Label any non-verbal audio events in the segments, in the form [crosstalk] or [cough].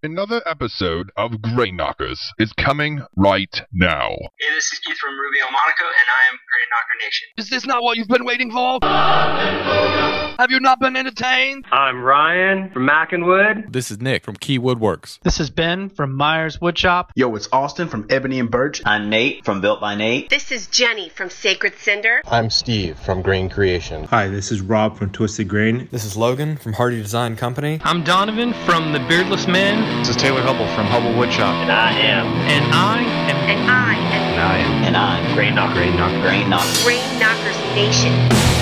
Another episode of Grain Knockers is coming right now. Hey, this is Keith from Rubio Monocoat, and I am Grain Knocker Nation. Is this not what you've been waiting for? Have you not been entertained? I'm Ryan from Mackinwood. This is Nick from Key Woodworks. This is Ben from Myers Woodshop. Yo, it's Austin from Ebony and Birch. I'm Nate from Built by Nate. This is Jenny from Sacred Cinder. I'm Steve from Grain Creation. Hi, this is Rob from Twisted Grain. This is Logan from Hardy Design Company. I'm Donovan from The Beardless Men. This is Taylor Hubble from Hubble Woodshop. And I am. And I am. And I am. And I am. And I'm. Grain Knocker. Grain Knocker. Grain Knocker. Grain Knockers Nation.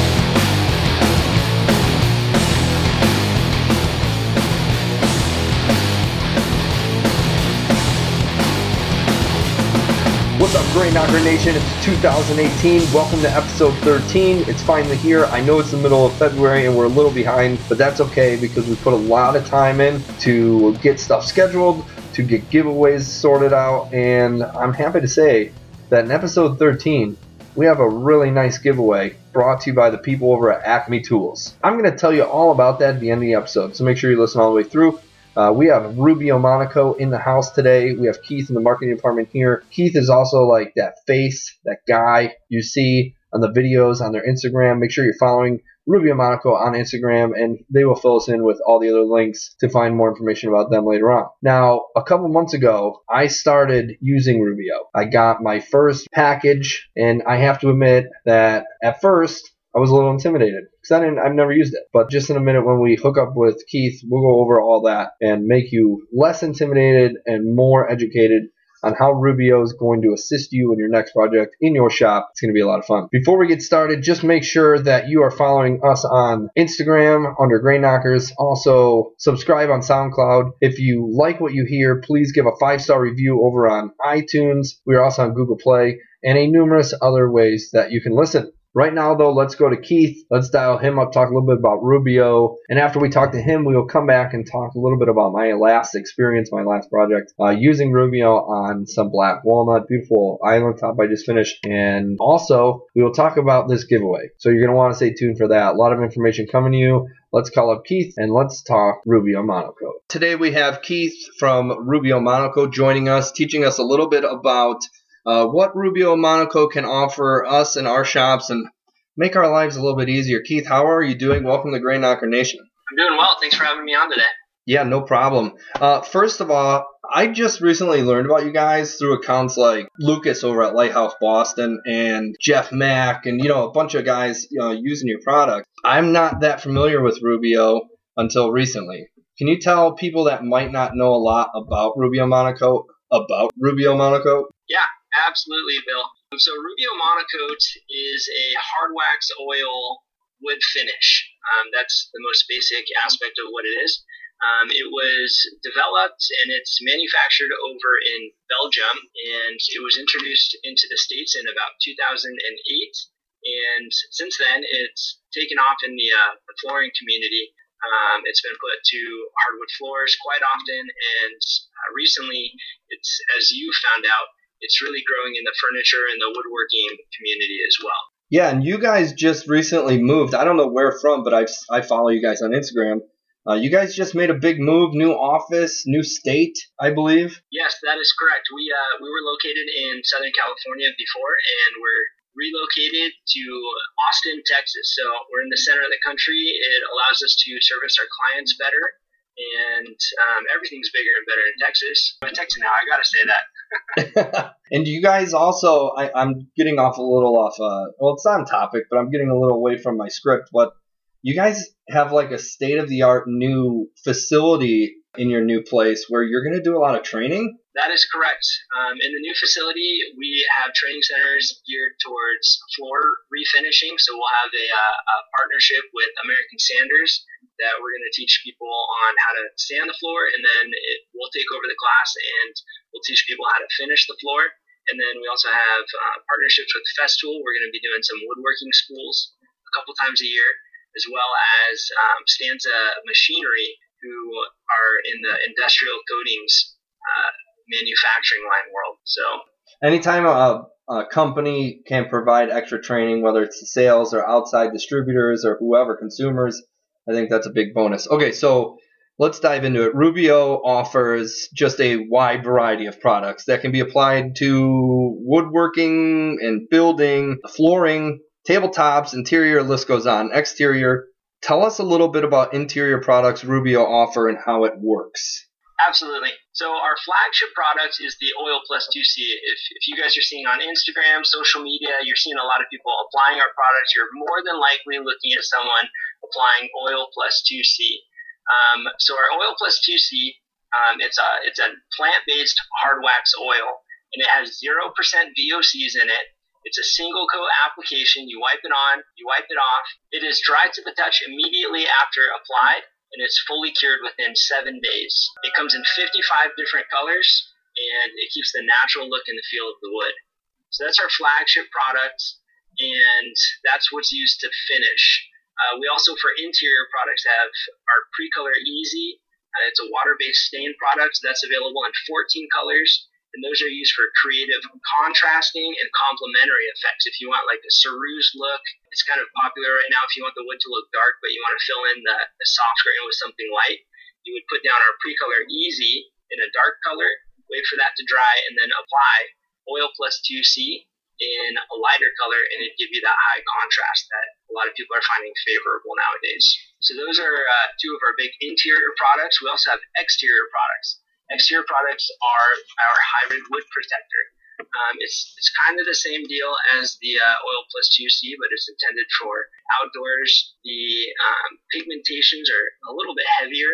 What's up, Grain Knocker Nation? It's 2018. Welcome to episode 13. It's finally here. I know it's the middle of February and we're a little behind, but that's okay because we put a lot of time in to get stuff scheduled, to get giveaways sorted out, and I'm happy to say that in episode 13, we have a really nice giveaway brought to you by the people over at Acme Tools. I'm going to tell you all about that at the end of the episode, so make sure you listen all the way through. Uh, we have Rubio Monocoat in the house today. We have Keith in the marketing department here. Keith is also like that face, that guy you see on the videos on their Instagram. Make sure you're following Rubio Monocoat on Instagram, and they will fill us in with all the other links to find more information about them later on. Now, a couple months ago, I started using Rubio. I got my first package, and I have to admit that at first, I was a little intimidated because I didn't, I've never used it. But just in a minute, when we hook up with Keith, we'll go over all that and make you less intimidated and more educated on how Rubio is going to assist you in your next project in your shop. It's going to be a lot of fun. Before we get started, just make sure that you are following us on Instagram under Grain Knockers. Also, subscribe on SoundCloud. If you like what you hear, please give a five star review over on iTunes. We are also on Google Play and a numerous other ways that you can listen. Right now, though, let's go to Keith. Let's dial him up, talk a little bit about Rubio. And after we talk to him, we will come back and talk a little bit about my last experience, my last project, uh, using Rubio on some black walnut. Beautiful island top I just finished. And also, we will talk about this giveaway. So you're going to want to stay tuned for that. A lot of information coming to you. Let's call up Keith and let's talk Rubio Monocoat. Today we have Keith from Rubio Monocoat joining us, teaching us a little bit about uh, what Rubio Monocoat can offer us in our shops and make our lives a little bit easier. Keith, how are you doing? Welcome to Grain Knocker Nation. I'm doing well. Thanks for having me on today. Yeah, no problem. Uh, first of all, I just recently learned about you guys through accounts like Lucas over at Lighthouse Boston and Jeff Mack and you know a bunch of guys you know, using your product. I'm not that familiar with Rubio until recently. Can you tell people that might not know a lot about Rubio Monocoat about Rubio Monocoat? Yeah, Absolutely, Bill. So Rubio Monocoat is a hard wax oil wood finish. Um, that's the most basic aspect of what it is. Um, it was developed and it's manufactured over in Belgium, and it was introduced into the States in about 2008. And since then, it's taken off in the, uh, the flooring community. Um, it's been put to hardwood floors quite often, and uh, recently, it's as you found out, it's really growing in the furniture and the woodworking community as well. Yeah, and you guys just recently moved. I don't know where from, but I I follow you guys on Instagram. Uh, you guys just made a big move, new office, new state, I believe. Yes, that is correct. We uh, we were located in Southern California before, and we're relocated to Austin, Texas. So we're in the center of the country. It allows us to service our clients better, and um, everything's bigger and better in Texas. I'm a Texan now. I gotta say that. [laughs] and you guys also, I, am getting off a little off. Uh, well, it's on topic, but I'm getting a little away from my script. But you guys have like a state of the art new facility in your new place where you're going to do a lot of training. That is correct. Um, in the new facility, we have training centers geared towards floor refinishing. So we'll have a, uh, a partnership with American Sanders that we're going to teach people on how to sand the floor, and then it, we'll take over the class and we'll teach people how to finish the floor. And then we also have uh, partnerships with Festool. We're going to be doing some woodworking schools a couple times a year, as well as um, Stanza Machinery, who are in the industrial coatings uh, manufacturing line world. So anytime a, a company can provide extra training, whether it's the sales or outside distributors or whoever, consumers, I think that's a big bonus. Okay, so let's dive into it. Rubio offers just a wide variety of products that can be applied to woodworking and building, flooring, tabletops, interior, list goes on. Exterior. Tell us a little bit about interior products Rubio offer and how it works. Absolutely. So our flagship product is the Oil Plus 2C. If, if you guys are seeing on Instagram, social media, you're seeing a lot of people applying our products, you're more than likely looking at someone applying Oil Plus 2C. Um, so our Oil Plus 2C, um, it's a it's a plant-based hard wax oil, and it has zero percent VOCs in it. It's a single coat application. You wipe it on, you wipe it off. It is dry to the touch immediately after applied and it's fully cured within seven days. It comes in 55 different colors, and it keeps the natural look and the feel of the wood. So that's our flagship product, and that's what's used to finish. Uh, we also, for interior products, have our Precolor Easy. Uh, it's a water-based stain product that's available in 14 colors and those are used for creative contrasting and complementary effects. If you want like a ceruse look, it's kind of popular right now. If you want the wood to look dark, but you want to fill in the, the soft grain with something light, you would put down our Precolor Easy in a dark color, wait for that to dry, and then apply Oil Plus 2C in a lighter color, and it'd give you that high contrast that a lot of people are finding favorable nowadays. So those are uh, two of our big interior products. We also have exterior products. Exterior products are our hybrid wood protector. Um, it's it's kind of the same deal as the uh, Oil Plus 2C, but it's intended for outdoors. The um, pigmentations are a little bit heavier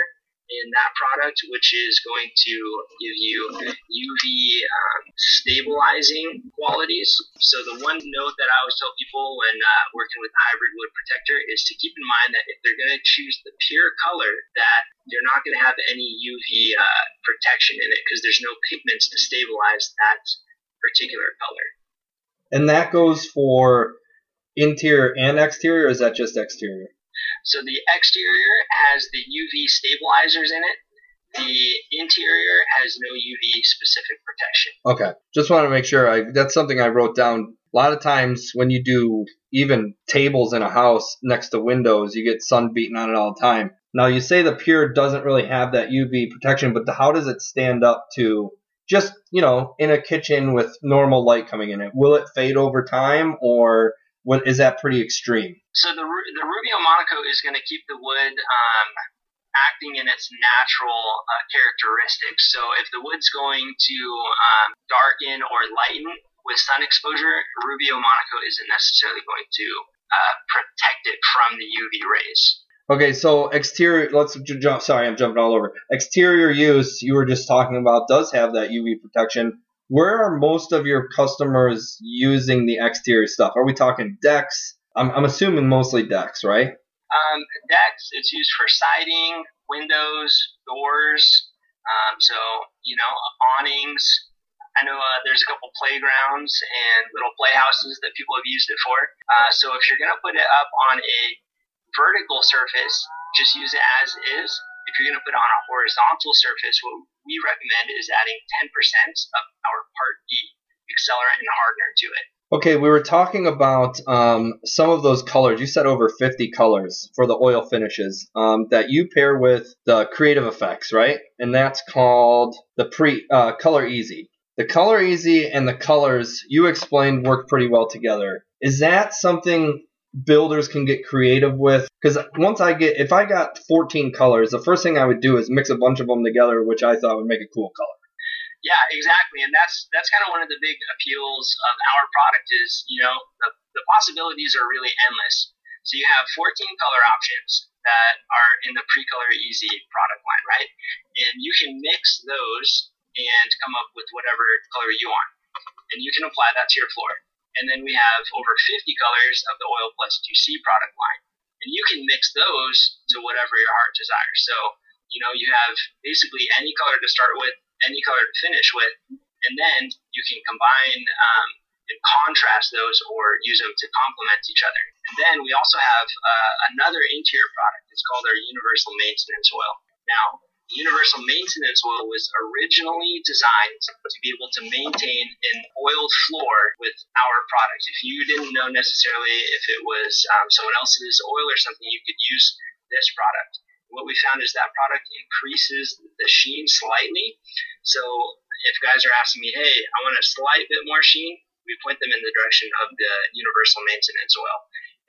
in that product, which is going to give you UV um, stabilizing qualities. So the one note that I always tell people when uh, working with hybrid wood protector is to keep in mind that if they're going to choose the pure color, that you're not going to have any UV uh, protection in it because there's no pigments to stabilize that particular color. And that goes for interior and exterior, or is that just exterior? So the exterior has the UV stabilizers in it. The interior has no UV specific protection. Okay, just want to make sure. I that's something I wrote down. A lot of times when you do even tables in a house next to windows, you get sun beating on it all the time. Now you say the pure doesn't really have that UV protection, but how does it stand up to just you know in a kitchen with normal light coming in it? Will it fade over time, or what is that pretty extreme? So the the Rubio Monocoat is going to keep the wood um, acting in its natural uh, characteristics. So if the wood's going to um, darken or lighten with sun exposure, Rubio Monocoat isn't necessarily going to uh, protect it from the UV rays. Okay, so exterior. Let's jump. Sorry, I'm jumping all over. Exterior use. You were just talking about does have that UV protection where are most of your customers using the exterior stuff? Are we talking decks? I'm, I'm assuming mostly decks, right? Um, decks, it's used for siding, windows, doors. Um, so, you know, awnings. I know uh, there's a couple playgrounds and little playhouses that people have used it for. Uh, so if you're going to put it up on a vertical surface, just use it as is. If you're going to put it on a horizontal surface, what we recommend is adding 10% of our Part E accelerant and hardener to it. Okay, we were talking about um, some of those colors. You said over 50 colors for the oil finishes um, that you pair with the Creative Effects, right? And that's called the pre uh, Color Easy. The Color Easy and the colors you explained work pretty well together. Is that something builders can get creative with because once I get if I got 14 colors, the first thing I would do is mix a bunch of them together, which I thought would make a cool color. Yeah, exactly, and that's that's kind of one of the big appeals of our product is you know the, the possibilities are really endless. So you have 14 color options that are in the pre-color Easy product line, right? And you can mix those and come up with whatever color you want, and you can apply that to your floor. And then we have over 50 colors of the Oil Plus 2C product line. And you can mix those to whatever your heart desires. So, you know, you have basically any color to start with, any color to finish with, and then you can combine um, and contrast those or use them to complement each other. And then we also have uh, another interior product. It's called our Universal Maintenance Oil. Now, universal maintenance oil was originally designed to be able to maintain an oiled floor with our product. If you didn't know necessarily if it was um, someone else's oil or something, you could use this product. what we found is that product increases the sheen slightly. So if guys are asking me, hey, I want a slight bit more sheen, we point them in the direction of the universal maintenance oil.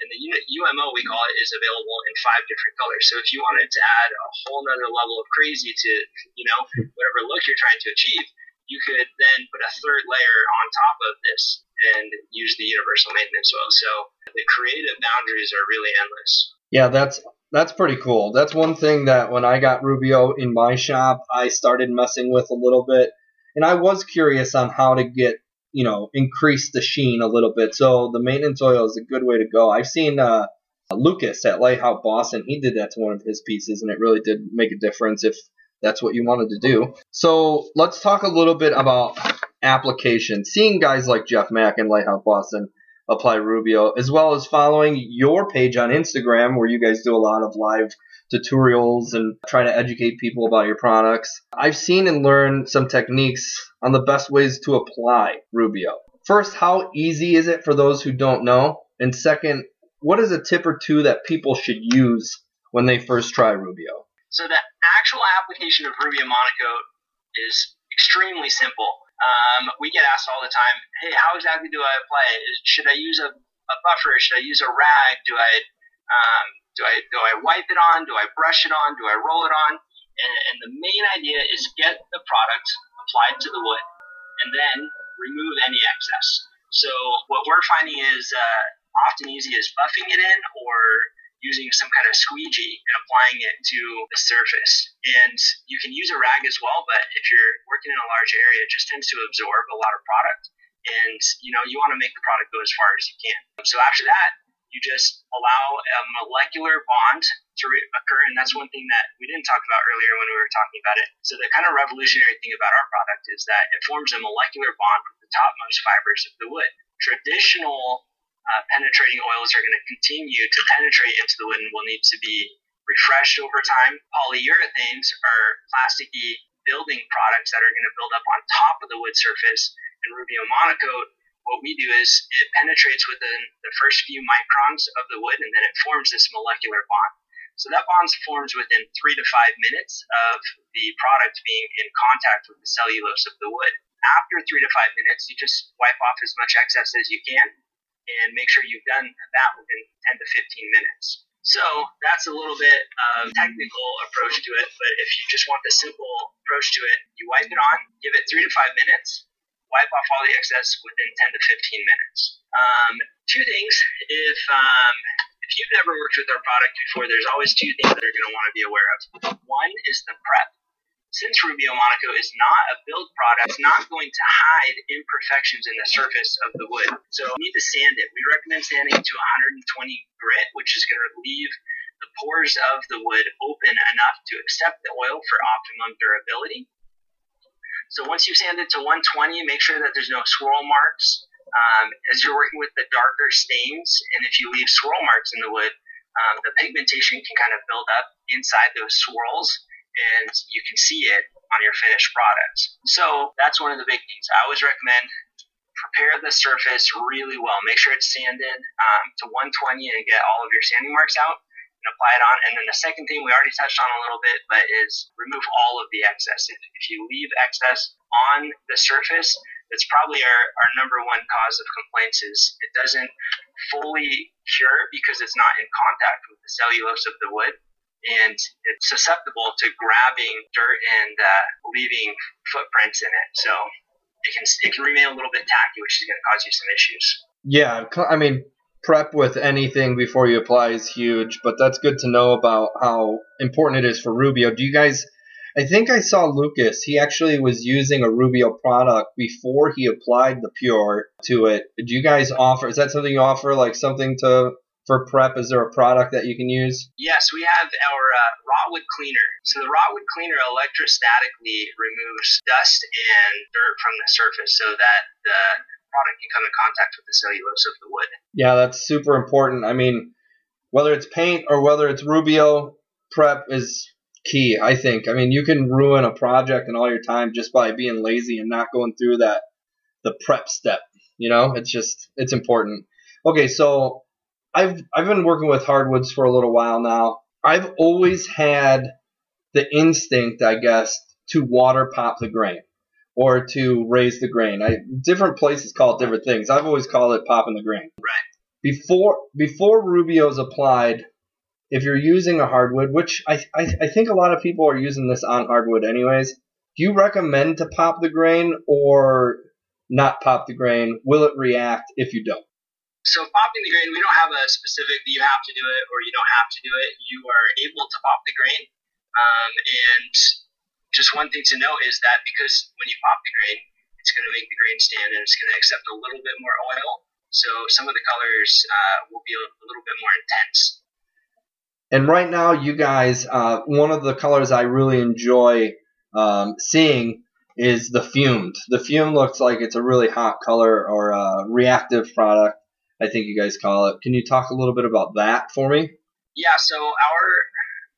And the UMO, we call it, is available in five different colors. So if you wanted to add a whole nother level of crazy to, you know, [laughs] whatever look you're trying to achieve, you could then put a third layer on top of this and use the universal maintenance oil. So the creative boundaries are really endless. Yeah, that's that's pretty cool. That's one thing that when I got Rubio in my shop, I started messing with a little bit, and I was curious on how to get you know increase the sheen a little bit. So the maintenance oil is a good way to go. I've seen uh, Lucas at Lighthouse Boston. He did that to one of his pieces, and it really did make a difference if that's what you wanted to do. So let's talk a little bit about application. Seeing guys like Jeff Mack and Lighthouse Boston apply Rubio, as well as following your page on Instagram where you guys do a lot of live tutorials and try to educate people about your products. I've seen and learned some techniques on the best ways to apply Rubio. First, how easy is it for those who don't know? And second, what is a tip or two that people should use when they first try Rubio? So the actual application of Rubio Monocoat is extremely simple. Um, we get asked all the time, "Hey, how exactly do I apply it? Should I use a, a buffer? Should I use a rag? Do I um, do I do I wipe it on? Do I brush it on? Do I roll it on?" And, and the main idea is get the product applied to the wood, and then remove any excess. So what we're finding is uh, often easy is buffing it in or using some kind of squeegee and applying it to the surface. And you can use a rag as well, but if you're working in a large area, it just tends to absorb a lot of product. And you know, you want to make the product go as far as you can. So after that, you just allow a molecular bond to re- occur, and that's one thing that we didn't talk about earlier when we were talking about it. So the kind of revolutionary thing about our product is that it forms a molecular bond with the topmost fibers of the wood. Traditional uh, penetrating oils are going to continue to penetrate into the wood and will need to be refreshed over time. Polyurethanes are plasticky building products that are going to build up on top of the wood surface. And Rubio Monocoat, what we do is it penetrates within the first few microns of the wood and then it forms this molecular bond. So that bond forms within three to five minutes of the product being in contact with the cellulose of the wood. After three to five minutes, you just wipe off as much excess as you can and make sure you've done that within 10 to 15 minutes. So that's a little bit of technical approach to it, but if you just want the simple approach to it, you wipe it on, give it three to five minutes, wipe off all the excess within 10 to 15 minutes. Um, two things, if um, if you've never worked with our product before, there's always two things that you're going to want to be aware of. One is the prep since Rubio Monocoat is not a build product, it's not going to hide imperfections in the surface of the wood. So you need to sand it. We recommend sanding to 120 grit, which is going to leave the pores of the wood open enough to accept the oil for optimum durability. So once you've sanded to 120, make sure that there's no swirl marks. Um, as you're working with the darker stains, and if you leave swirl marks in the wood, um, the pigmentation can kind of build up inside those swirls and you can see it on your finished product. So that's one of the big things. I always recommend prepare the surface really well. Make sure it's sanded um, to 120 and get all of your sanding marks out apply it on. And then the second thing we already touched on a little bit, but is remove all of the excess. If, if you leave excess on the surface, that's probably our, our number one cause of complaints is it doesn't fully cure because it's not in contact with the cellulose of the wood and it's susceptible to grabbing dirt and uh, leaving footprints in it. So it can it can remain a little bit tacky, which is going to cause you some issues. Yeah, I mean, prep with anything before you apply is huge, but that's good to know about how important it is for Rubio. Do you guys? I think I saw Lucas. He actually was using a Rubio product before he applied the Pure to it. Do you guys offer? Is that something you offer? Like something to for prep? Is there a product that you can use? Yes, we have our uh, Raw Wood Cleaner. So the Raw Wood Cleaner electrostatically removes dust and dirt from the surface so that the product can come in contact with the cellulose of the wood. Yeah, that's super important. I mean, whether it's paint or whether it's Rubio, prep is key, I think. I mean, you can ruin a project and all your time just by being lazy and not going through that the prep step. You know, it's just it's important. Okay, so I've I've been working with hardwoods for a little while now. I've always had the instinct, I guess, to water pop the grain or to raise the grain. I, different places call it different things. I've always called it popping the grain. Right. Before before Rubio's applied, if you're using a hardwood, which I, I, I think a lot of people are using this on hardwood anyways, do you recommend to pop the grain or not pop the grain? Will it react if you don't? So popping the grain, we don't have a specific you have to do it or you don't have to do it. You are able to pop the grain. Um, and just one thing to note is that because when you pop the grain, it's going to make the grain stand and it's going to accept a little bit more oil. So some of the colors uh, will be a, little bit more intense. And right now, you guys, uh, one of the colors I really enjoy um, seeing is the fumed. The fume looks like it's a really hot color or a reactive product, I think you guys call it. Can you talk a little bit about that for me? Yeah, so our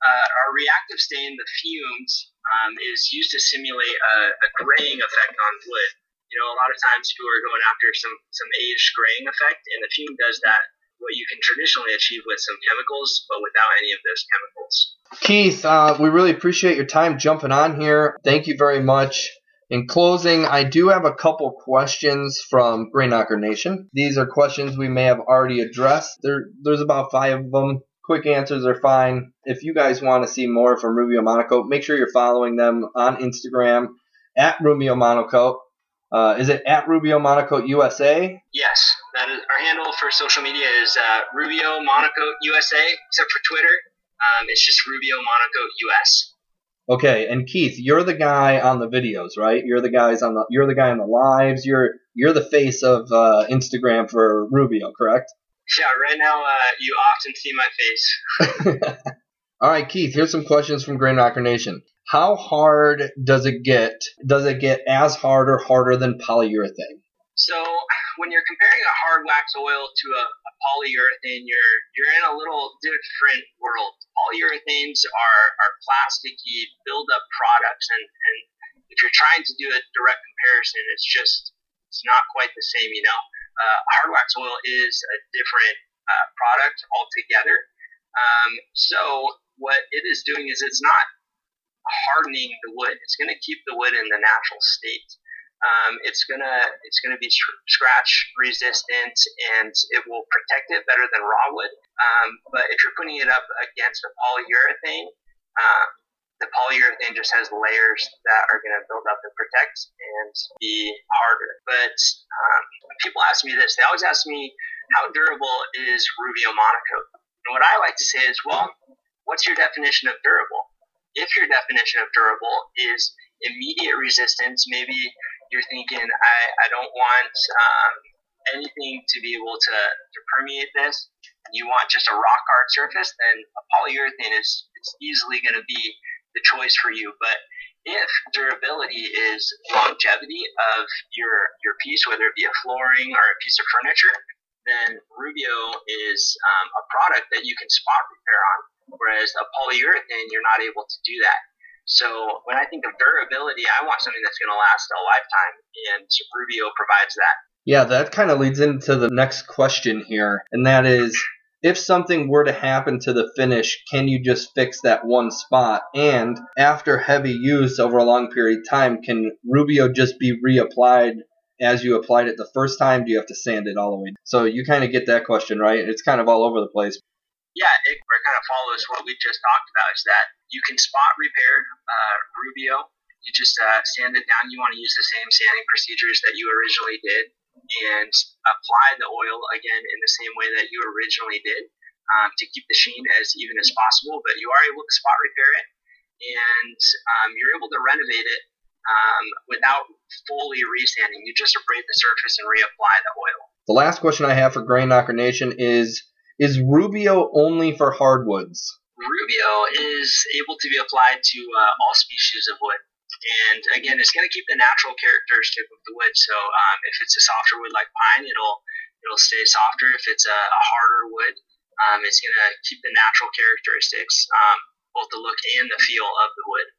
uh, our reactive stain, the fumes, um, is used to simulate a, a, graying effect on wood. You know, a lot of times people are going after some some aged graying effect, and the fume does that. What you can traditionally achieve with some chemicals, but without any of those chemicals. Keith, uh, we really appreciate your time jumping on here. Thank you very much. In closing, I do have a couple questions from Grain Knocker Nation. These are questions we may have already addressed. There, there's about five of them. Quick answers are fine. If you guys want to see more from Rubio Monocoat, make sure you're following them on Instagram at Rubio Monocoat. Uh, is it at Rubio Monocoat USA? Yes, that is our handle for social media is uh, Rubio Monocoat USA. Except for Twitter, um, it's just Rubio Monocoat US. Okay, and Keith, you're the guy on the videos, right? You're the guys on the you're the guy on the lives. You're you're the face of uh, Instagram for Rubio, correct? Yeah, right now uh, you often see my face. [laughs] All right, Keith. Here's some questions from Grain Knocker Nation. How hard does it get? Does it get as hard or harder than polyurethane? So when you're comparing a hard wax oil to a, a polyurethane, you're you're in a little different world. Polyurethanes are are plasticky build-up products, and, and if you're trying to do a direct comparison, it's just it's not quite the same. You know, uh, hard wax oil is a different uh, product altogether. Um, so what it is doing is it's not hardening the wood. It's going to keep the wood in the natural state um, it's gonna it's gonna be scratch resistant and it will protect it better than raw wood. Um, but if you're putting it up against a polyurethane, uh, the polyurethane just has layers that are going to build up and protect and be harder. But um, people ask me this, they always ask me, how durable is Rubio Monocoat? And what I like to say is, well, what's your definition of durable? If your definition of durable is immediate resistance, maybe you're thinking, I, I don't want um, anything to be able to, to permeate this, and you want just a rock hard surface, then a polyurethane is it's easily going to be the choice for you. But if durability is longevity of your your piece, whether it be a flooring or a piece of furniture, then Rubio is um, a product that you can spot repair on. Whereas a polyurethane, you're not able to do that. So when I think of durability, I want something that's going to last a lifetime, and Rubio provides that. Yeah, that kind of leads into the next question here, and that is if something were to happen to the finish, can you just fix that one spot? And after heavy use over a long period of time, can Rubio just be reapplied as you applied it the first time? Do you have to sand it all the way? So you kind of get that question, right? It's kind of all over the place yeah, it, kind of follows what we just talked about is that you can spot repair uh, Rubio. You just uh, sand it down. You want to use the same sanding procedures that you originally did and apply the oil again in the same way that you originally did um, to keep the sheen as even as possible. But you are able to spot repair it and um, you're able to renovate it um, without fully resanding. You just abrade the surface and reapply the oil. The last question I have for Grain Knocker Nation is is Rubio only for hardwoods? Rubio is able to be applied to uh, all species of wood. And again, it's going to keep the natural characteristic of the wood. So um, if it's a softer wood like pine, it'll it'll stay softer. If it's a, a harder wood, um, it's going to keep the natural characteristics, um, both the look and the feel of the wood.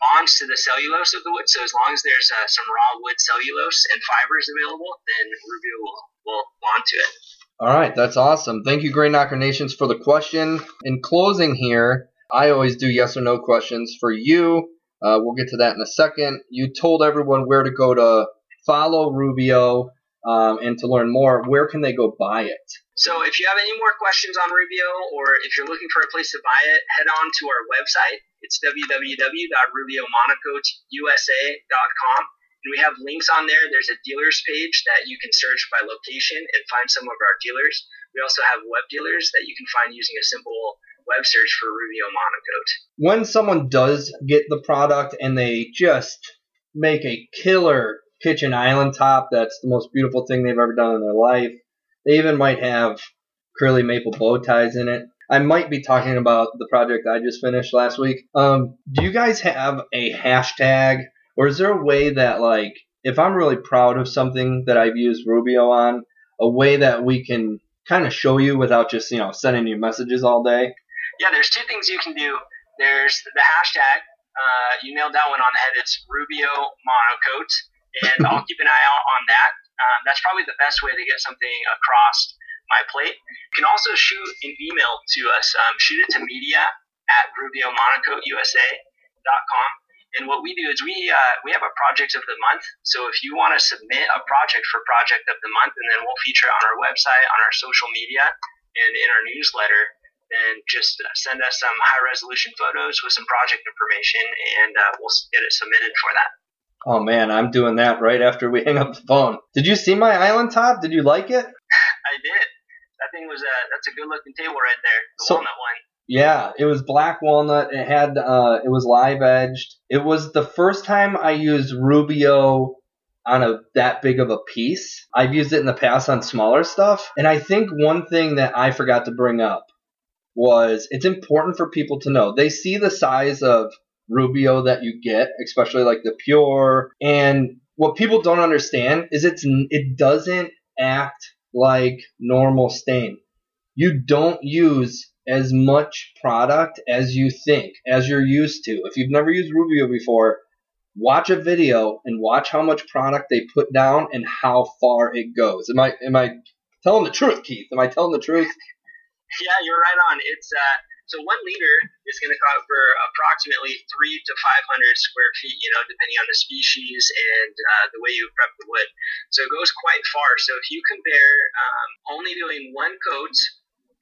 Bonds to the cellulose of the wood. So as long as there's uh, some raw wood cellulose and fibers available, then Rubio will, will bond to it. All right, that's awesome. Thank you, Grain Knocker Nations, for the question. In closing here, I always do yes or no questions for you. Uh, we'll get to that in a second. You told everyone where to go to follow Rubio um, and to learn more. Where can they go buy it? So if you have any more questions on Rubio or if you're looking for a place to buy it, head on to our website. It's www.rubiomonocoatusa.com. And we have links on there. There's a dealers page that you can search by location and find some of our dealers. We also have web dealers that you can find using a simple web search for Rubio Monocoat. When someone does get the product and they just make a killer kitchen island top, that's the most beautiful thing they've ever done in their life. They even might have curly maple bow ties in it. I might be talking about the project I just finished last week. Um, do you guys have a hashtag, or is there a way that, like, if I'm really proud of something that I've used Rubio on, a way that we can kind of show you without just, you know, sending you messages all day? Yeah, there's two things you can do. There's the hashtag. Uh, you nailed that one on the head. It's Rubio Monocoat, and I'll [laughs] keep an eye out on that. Um, that's probably the best way to get something across my plate. You can also shoot an email to us. Um, shoot it to media at rubiomonocoatusa.com. And what we do is we uh, we have a project of the month. So if you want to submit a project for project of the month, and then we'll feature it on our website, on our social media, and in our newsletter, then just send us some high resolution photos with some project information, and uh, we'll get it submitted for that. Oh man, I'm doing that right after we [laughs] hang up the phone. Did you see my island top? Did you like it? [laughs] I did. That thing was a that's a good looking table right there. The So- walnut one. Yeah, it was black walnut. It had uh, it was live edged. It was the first time I used Rubio on a that big of a piece. I've used it in the past on smaller stuff, and I think one thing that I forgot to bring up was it's important for people to know. They see the size of Rubio that you get, especially like the pure, and what people don't understand is it's it doesn't act like normal stain. You don't use as much product as you think, as you're used to. If you've never used Rubio before, watch a video and watch how much product they put down and how far it goes. Am I am I telling the truth, Keith? Am I telling the truth? Yeah, you're right on. It's uh, so one liter is going to cover approximately three to five hundred square feet. You know, depending on the species and uh, the way you prep the wood. So it goes quite far. So if you compare um, only doing one coat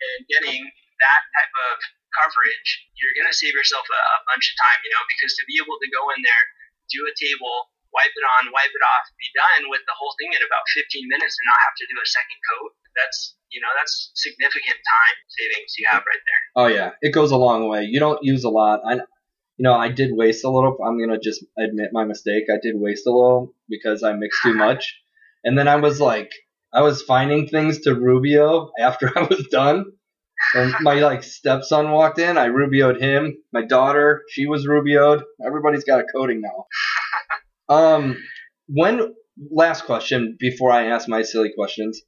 and getting that type of coverage, you're going to save yourself a, a bunch of time. You know, because to be able to go in there, do a table, wipe it on, wipe it off, be done with the whole thing in about 15 minutes and not have to do a second coat. That's, you know, that's significant time savings you have right there. Oh yeah, it goes a long way. You don't use a lot. I, you know, I did waste a little. I'm gonna just admit my mistake. I did waste a little because I mixed too [laughs] much, and then I was like, I was finding things to Rubio after [laughs] I was done. And my like stepson walked in. I Rubioed him. My daughter, she was Rubioed. Everybody's got a coating now. [laughs] Um, when last question before I ask my silly questions,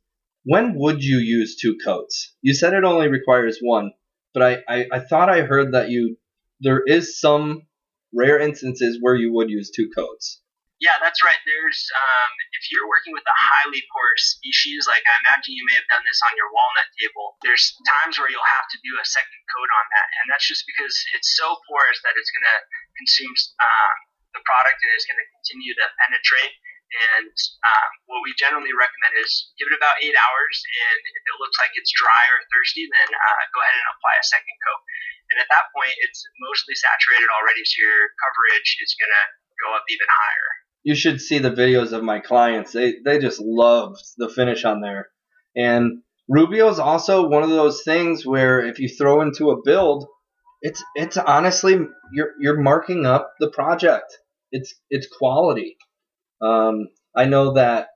when would you use two coats? You said it only requires one, but I, I, I thought I heard that you there is some rare instances where you would use two coats. Yeah, that's right. There's um, if you're working with a highly porous species, like I imagine you may have done this on your walnut table. There's times where you'll have to do a second coat on that, and that's just because it's so porous that it's going to consume um, the product and it's going to continue to penetrate. And um, what we generally recommend is give it about eight hours, and if it looks like it's dry or thirsty, then uh, go ahead and apply a second coat. And at that point, it's mostly saturated already, so your coverage is going to go up even higher. You should see the videos of my clients. They they just love the finish on there. And Rubio is also one of those things where if you throw into a build, it's it's honestly you're you're marking up the project. It's it's quality. Um, I know that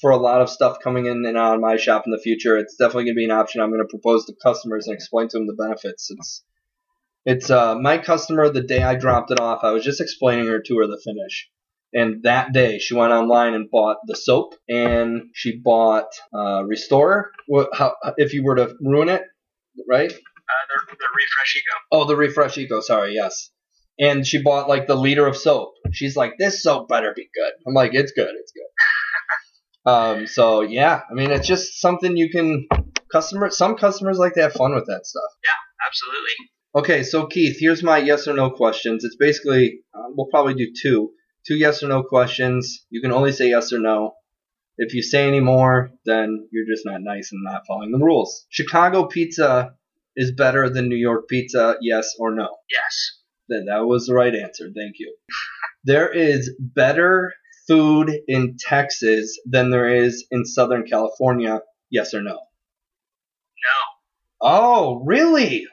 for a lot of stuff coming in and out of my shop in the future, it's definitely going to be an option I'm going to propose to customers and explain to them the benefits. It's it's uh, my customer. The day I dropped it off, I was just explaining her to her the finish, and that day she went online and bought the soap, and she bought uh, Restore. What, how, if you were to ruin it, right? Uh, the, the Refresh Eco. Oh, the Refresh Eco. Sorry, yes. And she bought like the liter of soap. She's like, this soap better be good. I'm like, it's good, it's good. [laughs] um, so yeah, I mean, it's just something you can Customer, some customers like to have fun with that stuff. Yeah, absolutely. Okay, so Keith, here's my yes or no questions. It's basically uh, we'll probably do two, two yes or no questions. You can only say yes or no. If you say any more, then you're just not nice and not following the rules. Chicago pizza is better than New York pizza, yes or no? Yes. Then that was the right answer. Thank you. There is better food in Texas than there is in Southern California, yes or no? No. Oh, really?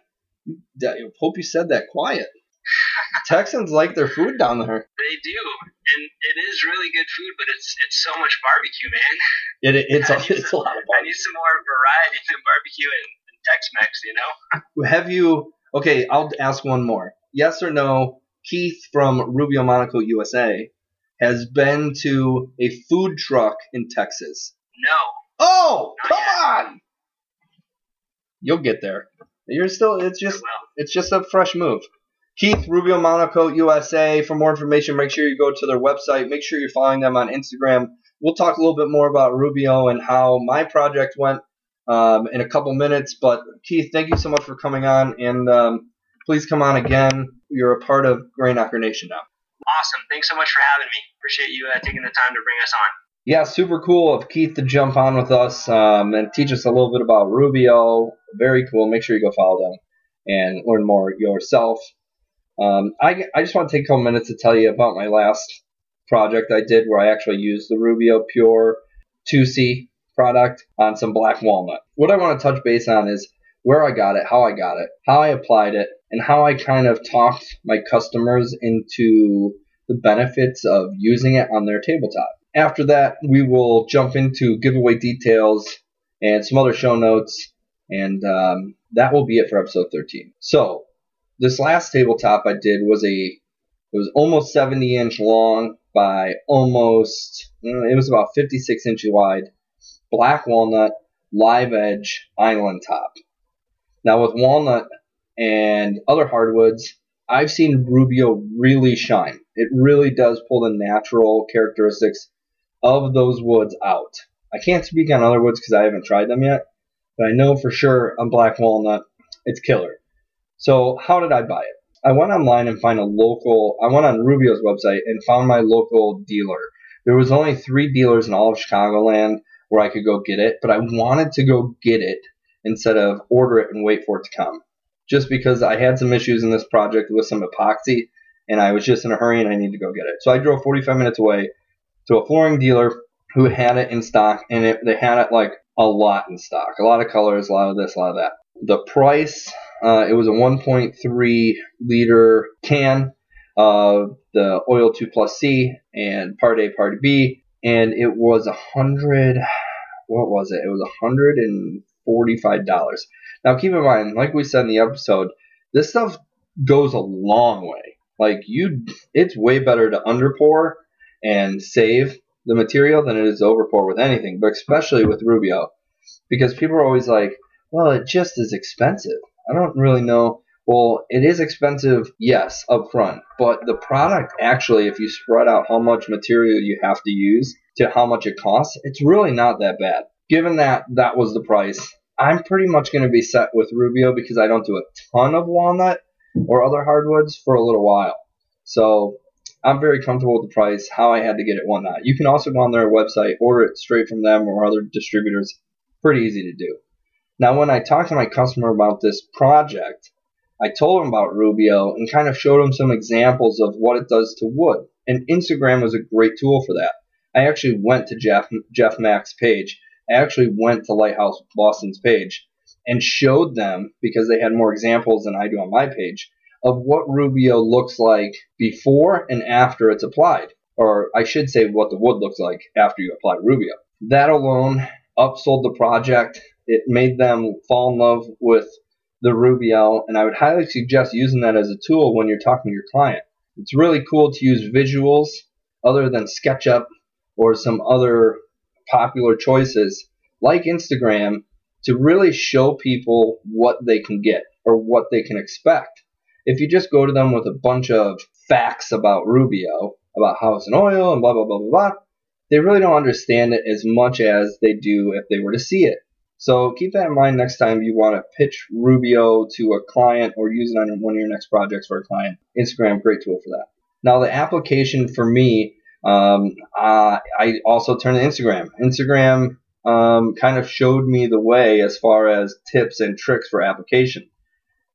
I hope you said that quiet. [laughs] Texans like their food down there. They do, and it is really good food, but it's it's so much barbecue, man. It, [laughs] it's a, it's some, a lot of barbecue. I need some more variety than barbecue and, and Tex-Mex, you know. Have you? Okay, I'll ask one more. Yes or no? Keith from Rubio Monocoat, USA, has been to a food truck in Texas. No. Oh, come yet. on! You'll get there. You're still. It's just. It's just a fresh move. Keith Rubio Monocoat USA. For more information, make sure you go to their website. Make sure you're following them on Instagram. We'll talk a little bit more about Rubio and how my project went um, in a couple minutes. But Keith, thank you so much for coming on, and um, please come on again. You're a part of Grain Knocker Nation now. awesome. Thanks so much for having me. Appreciate you uh, taking the time to bring us on. Yeah, super cool of Keith to jump on with us um, and teach us a little bit about Rubio. Very cool. Make sure you go follow them and learn more yourself. Um, I, I just want to take a couple minutes to tell you about my last project I did where I actually used the Rubio Pure 2C product on some black walnut. What I want to touch base on is where I got it, how I got it, how I applied it, and how I kind of talked my customers into the benefits of using it on their tabletop. After that, we will jump into giveaway details and some other show notes, and um, that will be it for episode 13. So, this last tabletop I did was a it was almost 70 inch long by almost uh, it was about 56 inch wide black walnut live edge island top now with walnut and other hardwoods i've seen rubio really shine it really does pull the natural characteristics of those woods out i can't speak on other woods because i haven't tried them yet but i know for sure on black walnut it's killer so how did I buy it? I went online and find a local. I went on Rubio's website and found my local dealer. There was only three dealers in all of Chicagoland where I could go get it, but I wanted to go get it instead of order it and wait for it to come. Just because I had some issues in this project with some epoxy, and I was just in a hurry and I needed to go get it. So I drove 45 minutes away to a flooring dealer who had it in stock, and it, they had it like a lot in stock, a lot of colors, a lot of this, a lot of that. The price, uh, it was a 1.3 liter can of the oil 2 plus C and part A, part B, and it was a hundred. What was it? It was a hundred and forty-five dollars. Now keep in mind, like we said in the episode, this stuff goes a long way. Like you, it's way better to underpour and save the material than it is to overpour with anything, but especially with Rubio, because people are always like, well, it just is expensive. I don't really know. Well, it is expensive, yes, up front, but the product actually, if you spread out how much material you have to use to how much it costs, it's really not that bad. Given that that was the price, I'm pretty much going to be set with Rubio because I don't do a ton of walnut or other hardwoods for a little while. So I'm very comfortable with the price, how I had to get it, whatnot. You can also go on their website, order it straight from them or other distributors. Pretty easy to do. Now, when I talked to my customer about this project, I told him about Rubio and kind of showed him some examples of what it does to wood. And Instagram was a great tool for that. I actually went to Jeff Jeff Mack's page. I actually went to Lighthouse Boston's page and showed them because they had more examples than I do on my page of what Rubio looks like before and after it's applied. Or I should say what the wood looks like after you apply Rubio. That alone upsold the project. It made them fall in love with the Rubio, and I would highly suggest using that as a tool when you're talking to your client. It's really cool to use visuals other than SketchUp or some other popular choices like Instagram to really show people what they can get or what they can expect. If you just go to them with a bunch of facts about Rubio, about how it's an oil and blah, blah, blah, blah, blah, they really don't understand it as much as they do if they were to see it. So keep that in mind next time you want to pitch Rubio to a client or use it on one of your next projects for a client. Instagram, great tool for that. Now the application for me, um, uh, I also turned to Instagram. Instagram um, kind of showed me the way as far as tips and tricks for application.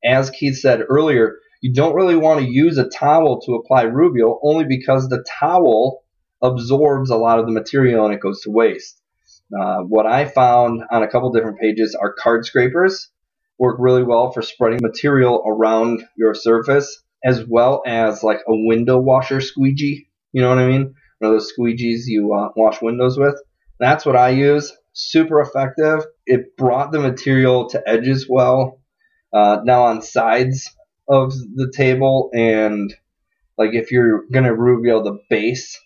As Keith said earlier, you don't really want to use a towel to apply Rubio only because the towel absorbs a lot of the material and it goes to waste. Uh, what I found on a couple different pages are card scrapers work really well for spreading material around your surface, as well as like a window washer squeegee. You know what I mean? One of those squeegees you uh, wash windows with. That's what I use. Super effective. It brought the material to edges well. Uh, now on sides of the table and like if you're gonna reveal the base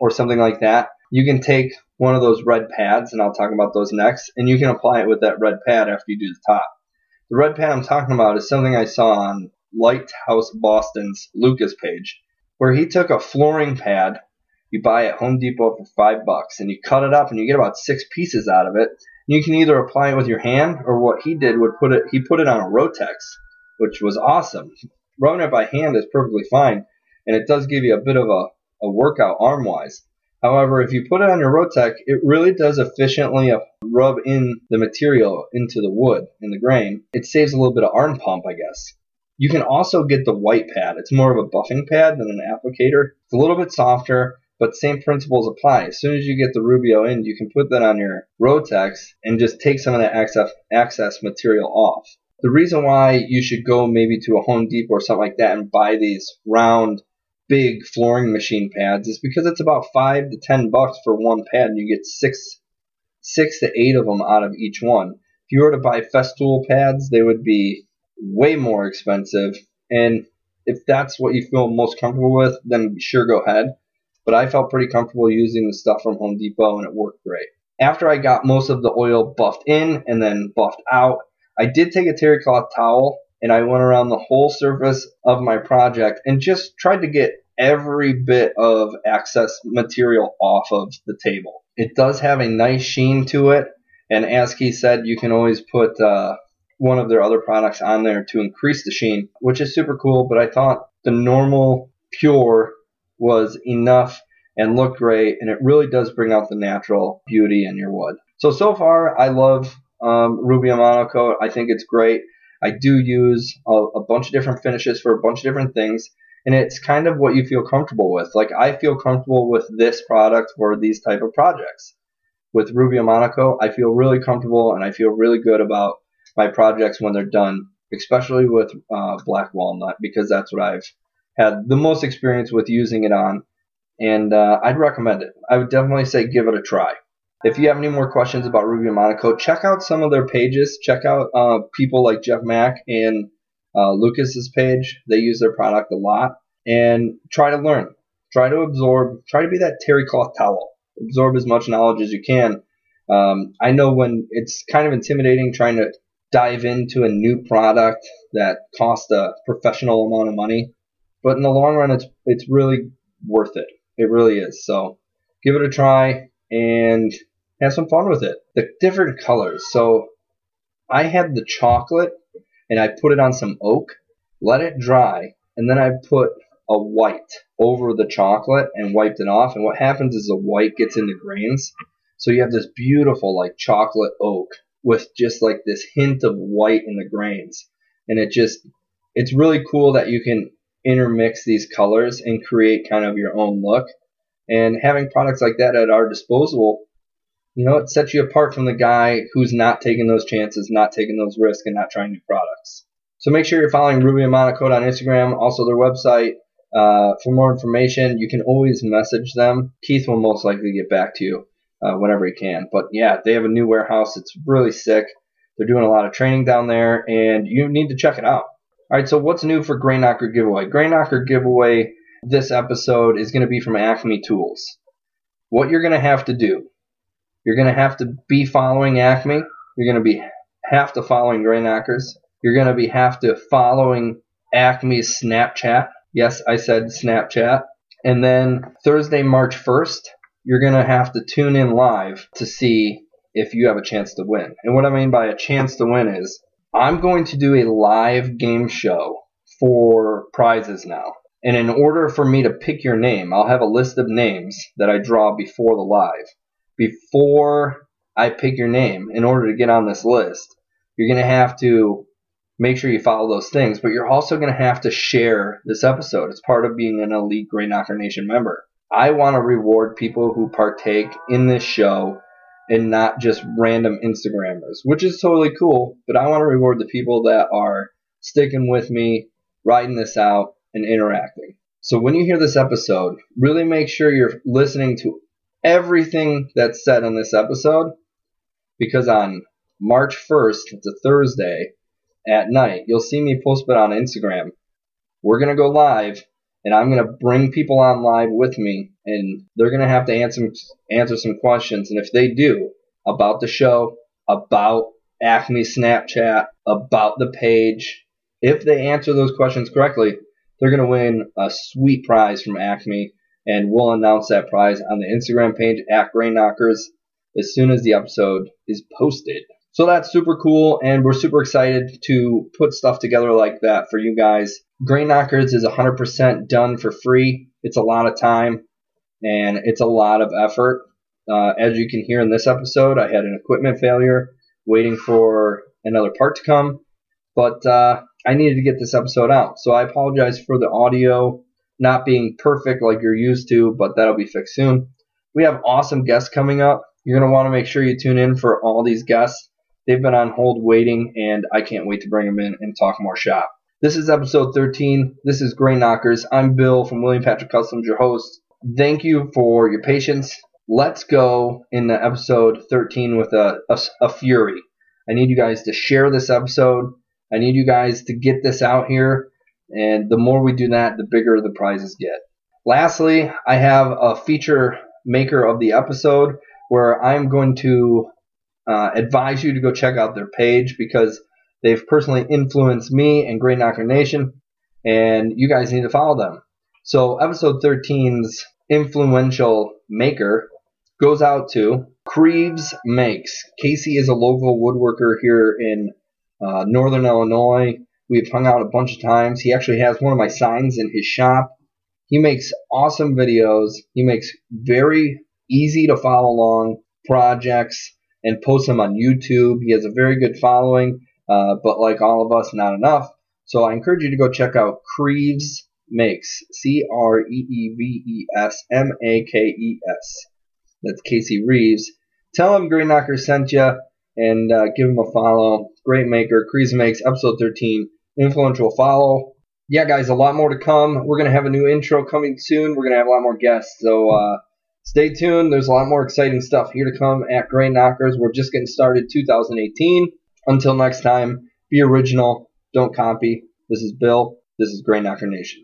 or something like that, you can take one of those red pads, and I'll talk about those next, and you can apply it with that red pad after you do the top. The red pad I'm talking about is something I saw on Lighthouse Boston's Lucas page, where he took a flooring pad you buy at Home Depot for five bucks, and you cut it up, and you get about six pieces out of it. You can either apply it with your hand, or what he did would put it. He put it on a Rotex, which was awesome. Rubbing it by hand is perfectly fine, and it does give you a bit of a, a workout arm wise. However, if you put it on your Rotex, it really does efficiently uh, rub in the material into the wood in the grain. It saves a little bit of arm pump, I guess. You can also get the white pad. It's more of a buffing pad than an applicator. It's a little bit softer, but same principles apply. As soon as you get the Rubio in, you can put that on your Rotex and just take some of that access, excess material off. The reason why you should go maybe to a Home Depot or something like that and buy these round big flooring machine pads is because it's about five to ten bucks for one pad, and you get six six to eight of them out of each one. If you were to buy Festool pads, they would be way more expensive. And if that's what you feel most comfortable with, then sure go ahead. But I felt pretty comfortable using the stuff from Home Depot and it worked great. After I got most of the oil buffed in and then buffed out, I did take a terry cloth towel and I went around the whole surface of my project and just tried to get every bit of excess material off of the table. It does have a nice sheen to it, and as he said, you can always put uh, one of their other products on there to increase the sheen, which is super cool. But I thought the normal pure was enough and looked great, and it really does bring out the natural beauty in your wood. So so far, I love um, Rubio Monocoat. I think it's great. I do use a, a bunch of different finishes for a bunch of different things and it's kind of what you feel comfortable with. Like I feel comfortable with this product for these type of projects. With Rubio Monocoat, I feel really comfortable and I feel really good about my projects when they're done, especially with uh, black walnut because that's what I've had the most experience with using it on, and uh, I'd recommend it. I would definitely say give it a try. If you have any more questions about Rubio Monocoat, check out some of their pages. Check out uh, people like Jeff Mack and uh, Lucas's page. They use their product a lot and try to learn. Try to absorb. Try to be that terry cloth towel. Absorb as much knowledge as you can. Um, I know when it's kind of intimidating trying to dive into a new product that costs a professional amount of money, but in the long run, it's it's really worth it. It really is. So give it a try and have some fun with it. The different colors. So I had the chocolate and I put it on some oak, let it dry, and then I put a white over the chocolate and wiped it off. And what happens is the white gets in the grains. So you have this beautiful like chocolate oak with just like this hint of white in the grains. And it just, it's really cool that you can intermix these colors and create kind of your own look. And having products like that at our disposal, you know, it sets you apart from the guy who's not taking those chances, not taking those risks, and not trying new products. So make sure you're following Rubio Monocoat on Instagram, also their website. Uh, for more information, you can always message them. Keith will most likely get back to you uh, whenever he can. But yeah, they have a new warehouse. It's really sick. They're doing a lot of training down there, and you need to check it out. All right, so what's new for Grain Knocker giveaway? Grain Knocker giveaway this episode is going to be from Acme Tools. What you're going to have to do you're going to have to be following Acme. You're going to be have to following Grain Knockers. You're going to be have to following Acme's Snapchat. Yes, I said Snapchat. And then Thursday, March 1st, you're going to have to tune in live to see if you have a chance to win. And what I mean by a chance to win is I'm going to do a live game show for prizes now. And in order for me to pick your name, I'll have a list of names that I draw before the live. Before I pick your name, in order to get on this list, you're going to have to make sure you follow those things, but you're also going to have to share this episode. It's part of being an elite Grain Knocker Nation member. I want to reward people who partake in this show and not just random Instagrammers, which is totally cool, but I want to reward the people that are sticking with me, writing this out, and interacting. So when you hear this episode, really make sure you're listening to everything that's said on this episode because on March 1st, it's a Thursday at night, you'll see me post it on Instagram. We're going to go live and I'm going to bring people on live with me and they're going to have to answer answer some questions and if they do about the show, about Acme Snapchat, about the page, if they answer those questions correctly, they're going to win a sweet prize from Acme and we'll announce that prize on the Instagram page at Grain Knockers as soon as the episode is posted. So that's super cool, and we're super excited to put stuff together like that for you guys. Grain Knockers is 100% done for free. It's a lot of time, and it's a lot of effort. Uh, as you can hear in this episode, I had an equipment failure, waiting for another part to come, but uh, I needed to get this episode out. So I apologize for the audio not being perfect like you're used to, but that'll be fixed soon. We have awesome guests coming up. You're going to want to make sure you tune in for all these guests. They've been on hold waiting, and I can't wait to bring them in and talk more shop. This is episode 13. This is Grain Knockers. I'm Bill from William Patrick Customs, your host. Thank you for your patience. Let's go into episode 13 with a, a, a fury. I need you guys to share this episode. I need you guys to get this out here. And the more we do that, the bigger the prizes get. Lastly, I have a feature maker of the episode where I'm going to uh, advise you to go check out their page because they've personally influenced me and Grain Knocker Nation, and you guys need to follow them. So, episode 13's influential maker goes out to Creeves Makes. Casey is a local woodworker here in uh, Northern Illinois. We've hung out a bunch of times. He actually has one of my signs in his shop. He makes awesome videos. He makes very easy to follow along projects and posts them on YouTube. He has a very good following, uh, but like all of us, not enough. So I encourage you to go check out Creeves Makes. C R E E V E S M A K E S. That's Casey Reeves. Tell him Grain Knocker sent you and uh, give him a follow. Great maker. Creeves Makes, episode 13. Influential follow. Yeah, guys, a lot more to come. We're going to have a new intro coming soon. We're going to have a lot more guests. So, uh, stay tuned. There's a lot more exciting stuff here to come at Grain Knockers. We're just getting started 2018. Until next time, be original, don't copy. This is Bill. This is Grain Knocker Nation.